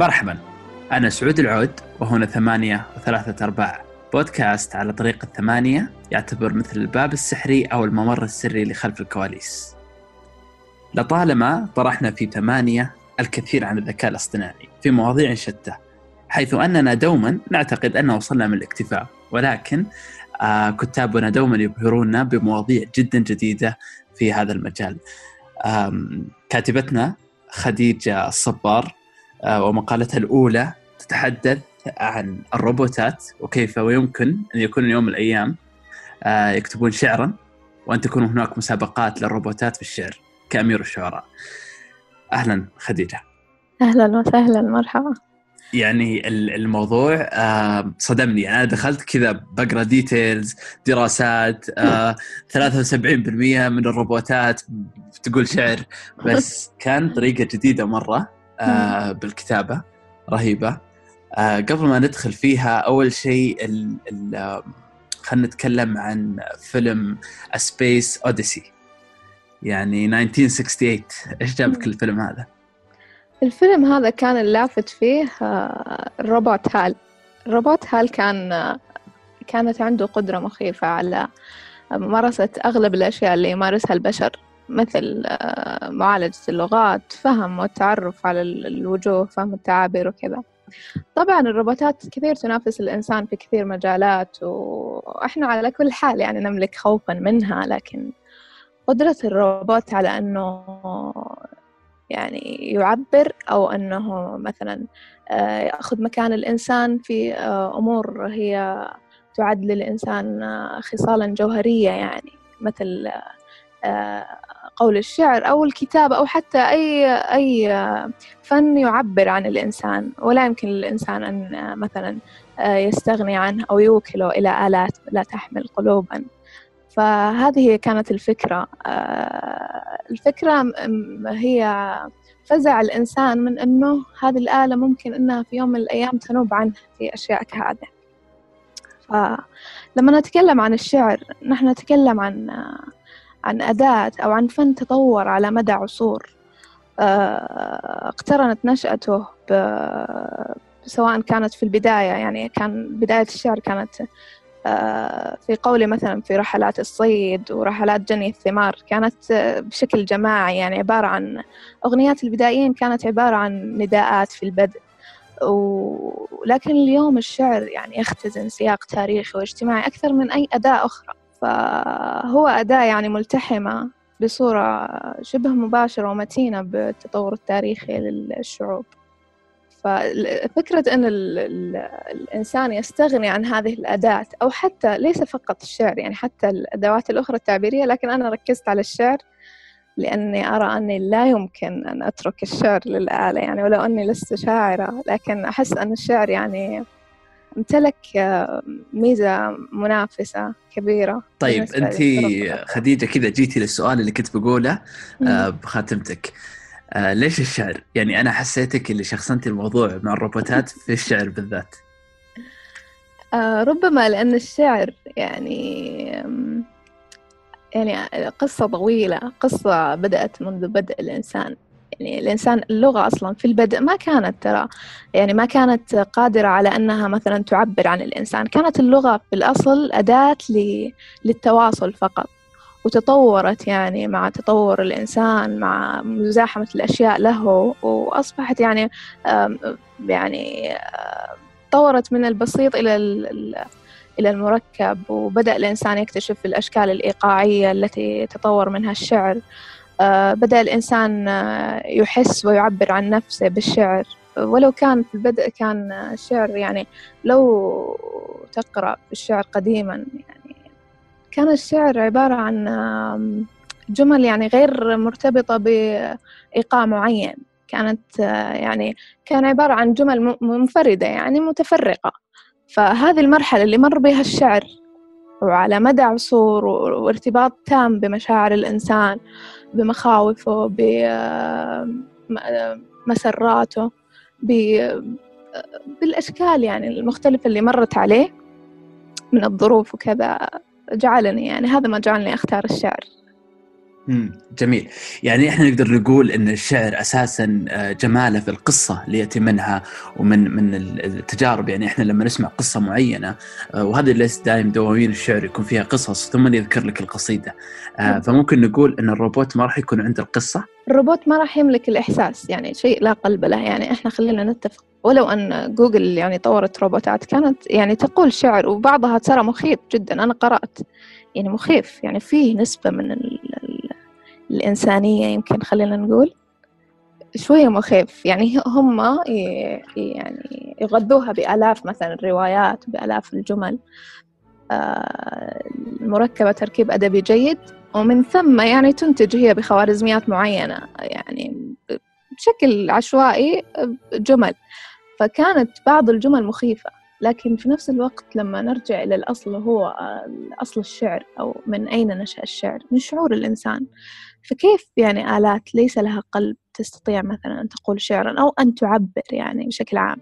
مرحبا. أنا سعود العود وهنا ثمانية وثلاثة أرباع. بودكاست على طريق الثمانية يعتبر مثل الباب السحري أو الممر السري لخلف الكواليس. لطالما طرحنا في ثمانية الكثير عن الذكاء الاصطناعي في مواضيع شتى حيث أننا دوما نعتقد أن وصلنا من الاكتفاء. ولكن آه كتابنا دوما يبهرونا بمواضيع جدا جديدة في هذا المجال. كاتبتنا خديجة الصبار ومقالتها الأولى تتحدث عن الروبوتات وكيف ويمكن أن يكون يوم من الأيام آه يكتبون شعرا وأن تكون هناك مسابقات للروبوتات في الشعر كأمير الشعراء. أهلا خديجة. أهلا وسهلا مرحبا. يعني الموضوع صدمني. يعني أنا دخلت كذا بقرأ ديتيلز دراسات 73% من الروبوتات تقول شعر. بس كان طريقة جديدة مرة. بالكتابة رهيبة. قبل ما ندخل فيها أول شيء خلينا نتكلم عن فيلم Space Odyssey يعني 1968 إيش جابك الفيلم هذا؟ الفيلم هذا كان اللافت فيه آه، الروبوت هال. الروبوت هال كان آه، كانت عنده قدرة مخيفة على ممارسة أغلب الأشياء اللي يمارسها البشر. مثل آه، معالجة اللغات فهم والتعرف على الوجوه فهم التعابير وكذا. طبعا الروبوتات كثير تنافس الإنسان في كثير مجالات وإحنا على كل حال يعني نملك خوفا منها لكن قدرة الروبوت على أنه يعني يعبر أو أنه مثلا آه، يأخذ مكان الإنسان في آه، أمور هي تعد للإنسان خصالا جوهرية يعني مثل قول الشعر أو الكتابة أو حتى أي أي فن يعبر عن الإنسان ولا يمكن للإنسان أن مثلا يستغني عنه أو يوكله إلى آلات لا تحمل قلوبا. فهذه كانت الفكرة. الفكرة هي فزع الإنسان من أنه هذه الآلة ممكن أنها في يوم من الأيام تنوب عنه في أشياء كهذه. فلما نتكلم عن الشعر نحن نتكلم عن عن أداة أو عن فن تطور على مدى عصور. اقترنت نشأته سواء كانت في البداية يعني كان بداية الشعر كانت آه، في قولي مثلا في رحلات الصيد ورحلات جني الثمار كانت آه، بشكل جماعي يعني عبارة عن أغنيات البدائيين كانت عبارة عن نداءات في البدء. ولكن اليوم الشعر يعني يختزن سياق تاريخي واجتماعي أكثر من أي أداة أخرى. فهو أداة يعني ملتحمة بصورة شبه مباشرة ومتينة بالتطور التاريخي للشعوب. ففكرة أن ال ال الإنسان يستغني عن هذه الأداة أو حتى ليس فقط الشعر يعني حتى الأدوات الأخرى التعبيرية لكن أنا ركزت على الشعر لأني أرى أني لا يمكن أن أترك الشعر للآلة يعني ولو أني لست شاعرة لكن أحس أن الشعر يعني امتلك ميزة منافسة كبيرة طيب أنت خديجة كذا جيتي للسؤال اللي كنت بقوله آه، بخاتمتك. آه ليش الشعر؟ يعني أنا حسيتك اللي شخصنتي الموضوع مع الروبوتات في الشعر بالذات. آه ربما لأن الشعر يعني يعني قصة طويلة قصة بدأت منذ بدء الإنسان. يعني الإنسان اللغة أصلا في البدء ما كانت ترى يعني ما كانت قادرة على أنها مثلا تعبر عن الإنسان. كانت اللغة في الأصل أداة للتواصل فقط وتطورت يعني مع تطور الإنسان مع مزاحمة الأشياء له وأصبحت يعني يعني تطورت من البسيط إلى إلى المركب وبدأ الإنسان يكتشف الأشكال الإيقاعية التي تطور منها الشعر. بدأ الإنسان يحس ويعبر عن نفسه بالشعر. ولو كان في البدء كان الشعر يعني لو تقرأ الشعر قديما يعني كان الشعر عبارة عن جمل يعني غير مرتبطة بإيقاع معين. كانت يعني كان عبارة عن جمل منفردة يعني متفرقة. فهذه المرحلة اللي مر بها الشعر وعلى مدى عصور وارتباط تام بمشاعر الإنسان بمخاوفه بمسراته بالأشكال يعني المختلفة اللي مرت عليه من الظروف وكذا جعلني يعني هذا ما جعلني أختار الشعر. جميل. يعني إحنا نقدر نقول إن الشعر أساسا آه، جماله في القصة اللي يأتي منها ومن من التجارب. يعني إحنا لما نسمع قصة معينة آه، وهذا ليس دائم دواوين الشعر يكون فيها قصص ثم يذكر لك القصيدة. آه، فممكن نقول إن الروبوت ما راح يكون عنده القصة؟ الروبوت ما راح يملك الإحساس. يعني شيء لا قلب له. يعني إحنا خلينا نتفق. ولو أن جوجل يعني طورت روبوتات كانت يعني تقول شعر وبعضها ترى مخيف جدا. أنا قرأت. يعني مخيف. يعني فيه نسبة من الإنسانية يمكن خلينا نقول شوية مخيف. يعني هم يعني يغذوها بآلاف مثلا الروايات بآلاف الجمل. آه، مركبة تركيب أدبي جيد ومن ثم يعني تنتج هي بخوارزميات معينة يعني بشكل عشوائي جمل فكانت بعض الجمل مخيفة. لكن في نفس الوقت لما نرجع إلى الأصل هو أصل الشعر أو من أين نشأ الشعر؟ من شعور الإنسان. فكيف يعني آلات ليس لها قلب تستطيع مثلا أن تقول شعرا أو أن تعبر يعني بشكل عام؟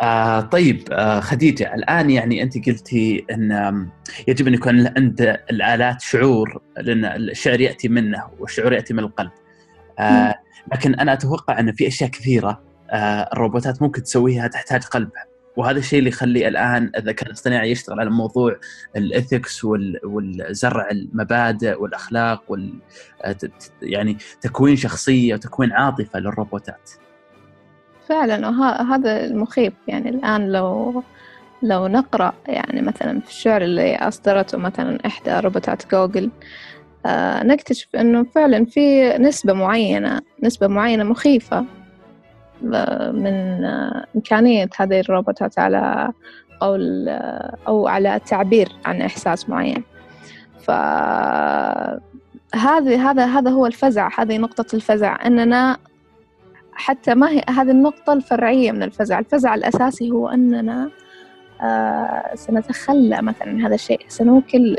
آه طيب آه خديجة الآن يعني أنت قلتي أن يجب أن يكون عند الآلات شعور لأن الشعر يأتي منه والشعور يأتي من القلب. آه لكن أنا أتوقع أن في أشياء كثيرة آه الروبوتات ممكن تسويها تحتاج قلب وهذا الشيء اللي يخلي الآن الذكاء الاصطناعي يشتغل على موضوع الإثكس والزرع المبادئ والأخلاق وال يعني تكوين شخصية وتكوين عاطفة للروبوتات. فعلا وهذا المخيف يعني الآن لو لو نقرأ يعني مثلا في الشعر اللي أصدرته مثلا إحدى روبوتات جوجل آه نكتشف إنه فعلا في نسبة معينة نسبة معينة مخيفة من إمكانية هذه الروبوتات على قول أو على التعبير عن إحساس معين. فهذا هذا هذا هو الفزع هذه نقطة الفزع. أننا حتى ما هي هذه النقطة الفرعية من الفزع. الفزع الأساسي هو أننا آه سنتخلى مثلا هذا الشيء. سنوكل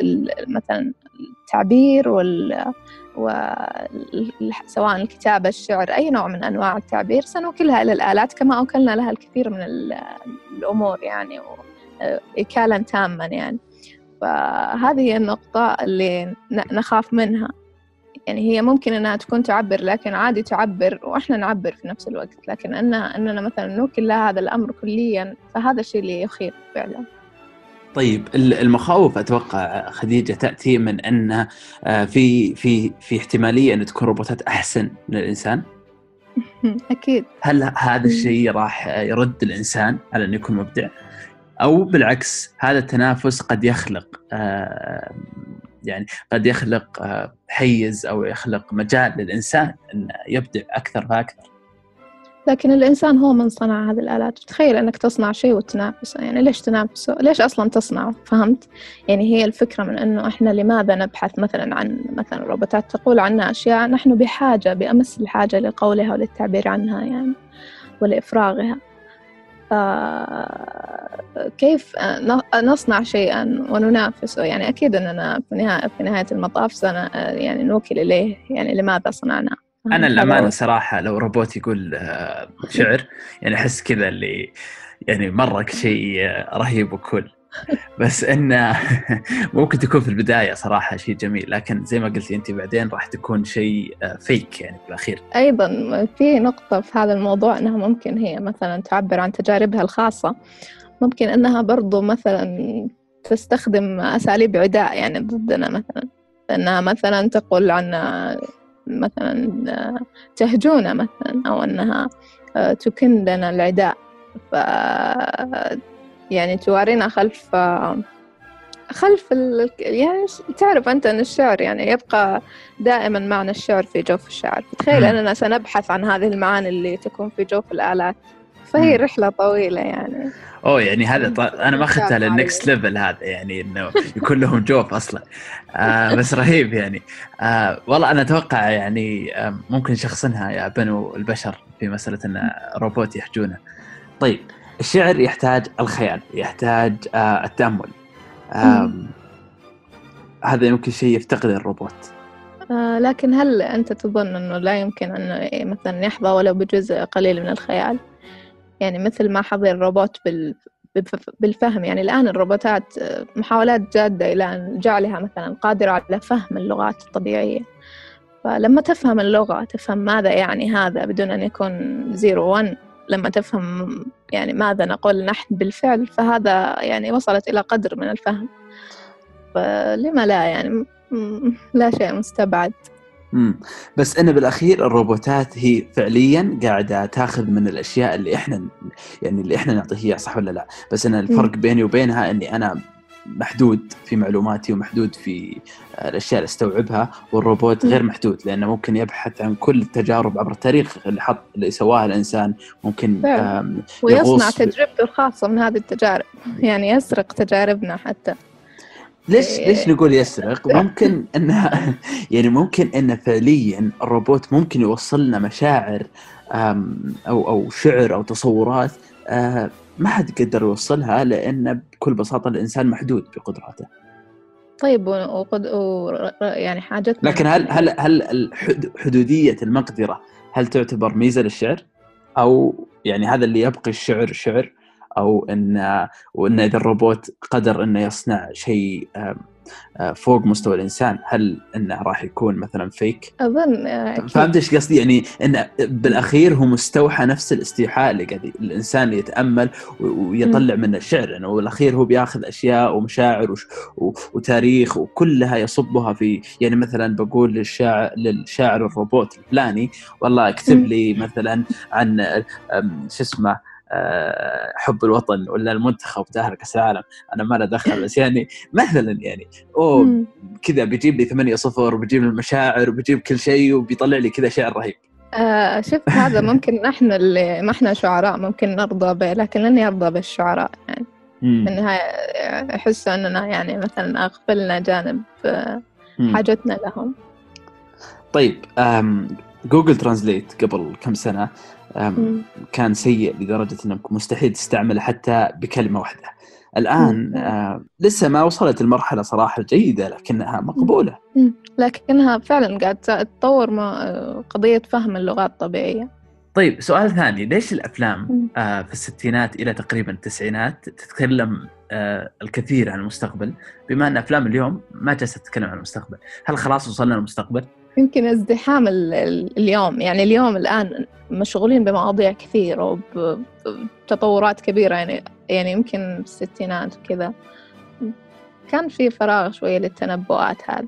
مثلا التعبير وال وسواء الكتابة الشعر أي نوع من أنواع التعبير سنوكلها إلى الآلات كما أوكلنا لها الكثير من الأمور يعني إكالا تاما يعني. فهذه هي النقطة اللي نخاف منها. يعني هي ممكن إنها تكون تعبر لكن عادي تعبر وإحنا نعبر في نفس الوقت. لكن إنها إننا مثلا نوكل لها هذا الأمر كليا فهذا الشيء اللي يخيف فعلا. طيب المخاوف أتوقع خديجة تأتي من أن آه، في في في احتمالية أن تكون روبوتات أحسن من الإنسان؟ أكيد. هل هذا الشيء راح يرد الإنسان على انه يكون مبدع؟ أو بالعكس هذا التنافس قد يخلق آه، يعني قد يخلق آه، حيز أو يخلق مجال للإنسان انه يبدع أكثر فأكثر. لكن الإنسان هو من صنع هذه الآلات. تخيل أنك تصنع شيء وتنافسه يعني ليش تنافسه؟ ليش أصلا تصنعه؟ فهمت؟ يعني هي الفكرة من أنه إحنا لماذا نبحث مثلا عن مثلا روبوتات تقول عنا أشياء نحن بحاجة بأمس الحاجة لقولها وللتعبير عنها يعني ولإفراغها. كيف نصنع شيئا وننافسه؟ يعني أكيد أننا في نهاية, في نهاية المطاف سنة يعني نوكل إليه. يعني لماذا صنعناه؟ أنا الامانه صراحة لو روبوت يقول آه، شعر يعني أحس كذا اللي يعني مرة شيء آه، رهيب وكل بس انه ممكن تكون في البداية صراحة شيء جميل لكن زي ما قلتي انت بعدين راح تكون شيء فيك آه، يعني في الأخير. أيضا في نقطة في هذا الموضوع إنها ممكن هي مثلا تعبر عن تجاربها الخاصة. ممكن إنها برضو مثلا تستخدم أساليب عداء يعني ضدنا مثلا. إنها مثلا تقول عن مثلا تهجونا مثلا أو أنها آه، تكن لنا العداء. ف يعني توارينا خلف خلف ال... يعني تعرف أنت أن الشعر يعني يبقى دائما معنى الشعر في جوف الشعر. تخيل أننا سنبحث عن هذه المعاني اللي تكون في جوف الآلات. فهي رحلة طويلة يعني. أوه يعني هذا. أنا ما أخذتها لل next level هذا يعني إنه يكون لهم جوف أصلا. آه بس رهيب يعني. آه والله أنا أتوقع يعني آه ممكن شخصنها يا بنو البشر في مسألة إن روبوت يحجونه. طيب الشعر يحتاج الخيال يحتاج آه التأمل. آه هذا يمكن شيء يفتقده الروبوت. آه لكن هل أنت تظن أنه لا يمكن أنه مثلا يحظى ولو بجزء قليل من الخيال؟ يعني مثل ما حظي الروبوت بالفهم. يعني الآن الروبوتات محاولات جادة إلى أن جعلها مثلا قادرة على فهم اللغات الطبيعية. فلما تفهم اللغة تفهم ماذا يعني هذا بدون أن يكون زيرو ون لما تفهم يعني ماذا نقول نحن بالفعل فهذا يعني وصلت إلى قدر من الفهم. فلما لا يعني لا شيء مستبعد. امم بس إنه بالأخير الروبوتات هي فعليا قاعدة تاخذ من الأشياء اللي إحنا يعني اللي إحنا نعطيه اياها صح ولا لا؟ بس أنا الفرق بيني وبينها إني أنا محدود في معلوماتي ومحدود في الأشياء اللي أستوعبها والروبوت غير محدود لأنه ممكن يبحث عن كل التجارب عبر التاريخ اللي حط اللي سواها الإنسان ممكن ويصنع تجربته الخاصة من هذه التجارب يعني يسرق تجاربنا حتى. ليش إيه. ليش نقول يسرق؟ ممكن إنه يعني ممكن انه فعليا الروبوت ممكن يوصل لنا مشاعر أو أو شعر أو تصورات آه، ما حد قدر يوصلها لأن بكل بساطة الإنسان محدود بقدراته. طيب وقد يعني حاجتنا لكن هل هل هل حدودية المقدرة هل تعتبر ميزة للشعر؟ أو يعني هذا اللي يبقي الشعر شعر أو إن وإن إذا الروبوت قدر إنه يصنع شيء آه، فوق مستوى الإنسان هل إنه راح يكون مثلا فيك؟ أظن فهمت إيش قصدي؟ يعني انه بالأخير هو مستوحى نفس الاستيحاء اللي قاعد الإنسان يتأمل ويطلع منه الشعر إنه يعني بالأخير هو بياخذ أشياء ومشاعر وتاريخ وكلها يصبها في يعني مثلا بقول للشاعر للشاعر الروبوت الفلاني والله اكتب لي مثلا عن شو اسمه آه، حب الوطن ولا المنتخب تاهل كأس العالم. أنا ما له دخل بس يعني مثلا يعني أوه كذا بيجيب لي 8 0 وبيجيب لي المشاعر وبيجيب كل شيء وبيطلع لي كذا شعر رهيب. آه شوف هذا ممكن نحن اللي ما إحنا شعراء ممكن نرضى به لكن لن يرضى بالشعراء يعني. في النهاية أحس أننا يعني مثلا أغفلنا جانب آه، حاجتنا لهم. طيب جوجل ترانزليت قبل كم سنة كان سيء لدرجة إنك مستحيل تستعمله حتى بكلمة واحدة. الآن آه لسه ما وصلت المرحلة صراحة الجيده لكنها مقبولة. لكنها فعلا قاعد تطور ما قضية فهم اللغات الطبيعية. طيب سؤال ثاني ليش الأفلام آه في الستينات إلى تقريبا التسعينات تتكلم آه الكثير عن المستقبل بما أن أفلام اليوم ما جالسة تتكلم عن المستقبل، هل خلاص وصلنا للمستقبل؟ يمكن ازدحام اليوم. يعني اليوم الآن مشغولين بمواضيع كثيرة وبتطورات كبيرة. يعني يعني يمكن بالستينات وكذا. كان في فراغ شوية للتنبؤات هذه.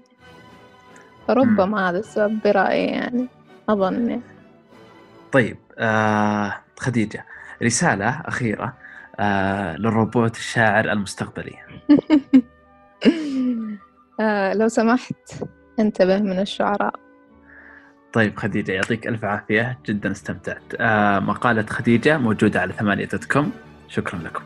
فربما هذا السبب برأيي يعني. أظن يعني. طيب آه خديجة رسالة أخيرة آه للروبوت الشاعر المستقبلي. آه لو سمحت. انتبه من الشعراء. طيب خديجة يعطيك ألف عافية جدا استمتعت. آه مقالة خديجة موجودة على ثمانية دوت كوم. شكرا لكم.